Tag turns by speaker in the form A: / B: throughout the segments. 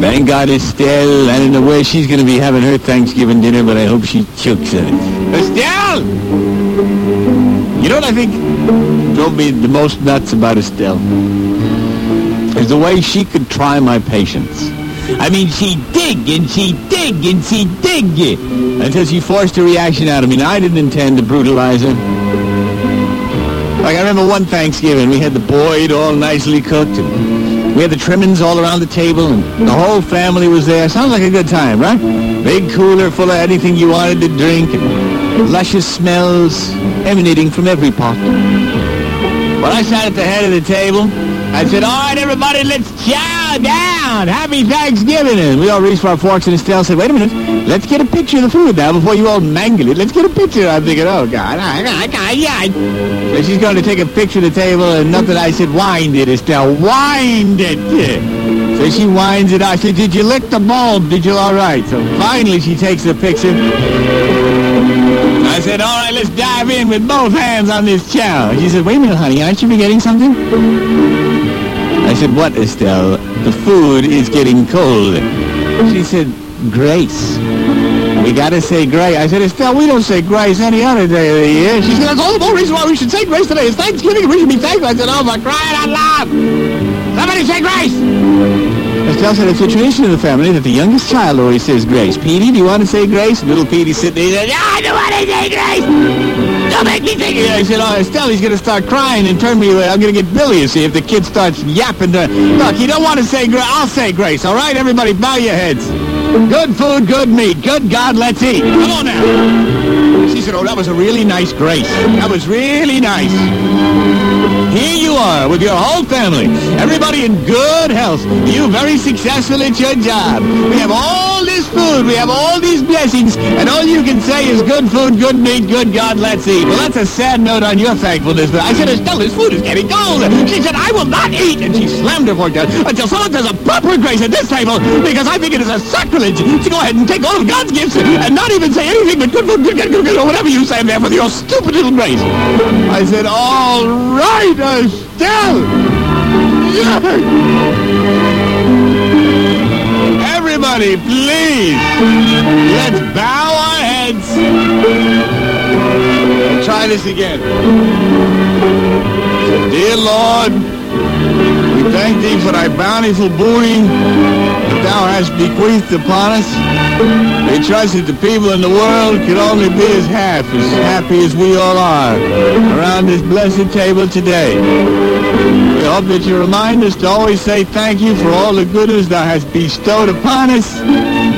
A: Thank God Estelle. I don't know where she's going to be having her Thanksgiving dinner, but I hope she chokes on it. Estelle! You know what I think drove me the most nuts about Estelle? Is the way she could try my patience. I mean, she dig and she dig and she dig until she forced a reaction out of me. Now, I didn't intend to brutalize her. Like, I remember one Thanksgiving, we had the Boyd all nicely cooked, and we had the trimmings all around the table, and the whole family was there. Sounds like a good time, right? Big cooler full of anything you wanted to drink, and luscious smells emanating from every pot. When I sat at the head of the table, I said, all right, everybody, let's chow down. Happy Thanksgiving. And we all reached for our forks, and Estelle said, wait a minute, let's get a picture of the food now before you all mangle it. Let's get a picture. I'm thinking, oh, God, I, I, I, yeah. So she's going to take a picture of the table, and nothing. I said, wind it, Estelle, wind it. So she winds it. I said, did you lick the bulb? Did you all right? So finally she takes the picture. I said, all right, let's dive in with both hands on this chow. She said, wait a minute, honey, aren't you forgetting something? I said, what, Estelle? The food is getting cold. She said, Grace. We gotta say grace. I said, Estelle, we don't say grace any other day of the year. She said, that's all the more reason why we should say grace today. It's Thanksgiving and we should be thankful. I said, oh, my crying out loud. Somebody say grace. Said, it's a tradition of the family that the youngest child always says grace. Petey, do you want to say grace? Little Petey sitting there, yeah, I don't want to say grace. Don't make me think it. I said, oh, Estelle, going to start crying and turn me away. I'm going to get see, if the kid starts yapping. To... Look, you don't want to say grace. I'll say grace, all right? Everybody bow your heads. Good food, good meat. Good God, let's eat. Come on now. Oh, that was a really nice grace. That was really nice. Here you are with your whole family. Everybody in good health. You very successful at your job. We have all this food. We have all these blessings. And all you can say is good food, good meat, good God, let's eat. Well, that's a sad note on your thankfulness. But I said, Estelle, this food is getting cold. She said, I will not eat. And she slammed her fork down until someone says a proper grace at this table because I think it is a sacrilege to go ahead and take all of God's gifts and not even say anything but good food, good, good, good, good, whatever you say there with your stupid little grace. I said, all right, Estelle. Everybody, please, let's bow our heads. Try this again. Dear Lord, we thank thee for thy bountiful bounty hast bequeathed upon us. We trust that the people in the world could only be as half as happy as we all are around this blessed table today. We hope that you remind us to always say thank you for all the goodness thou hast bestowed upon us.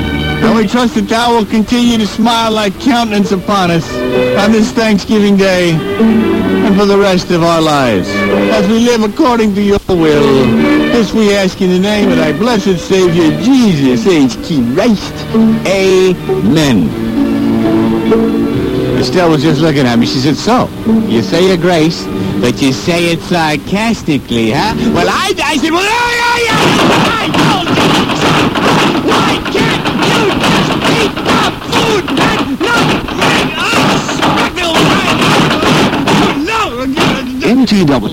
A: And we trust that thou will continue to smile like countenance upon us on this Thanksgiving Day and for the rest of our lives. As we live according to your will, this we ask in the name of thy blessed Savior, Jesus H. Christ. Amen. Estelle was just looking at me. She said, so, you say your grace, but you say it sarcastically, huh? Well, I, I said, well, yeah, yeah, yeah. I told you. Why can't
B: NTW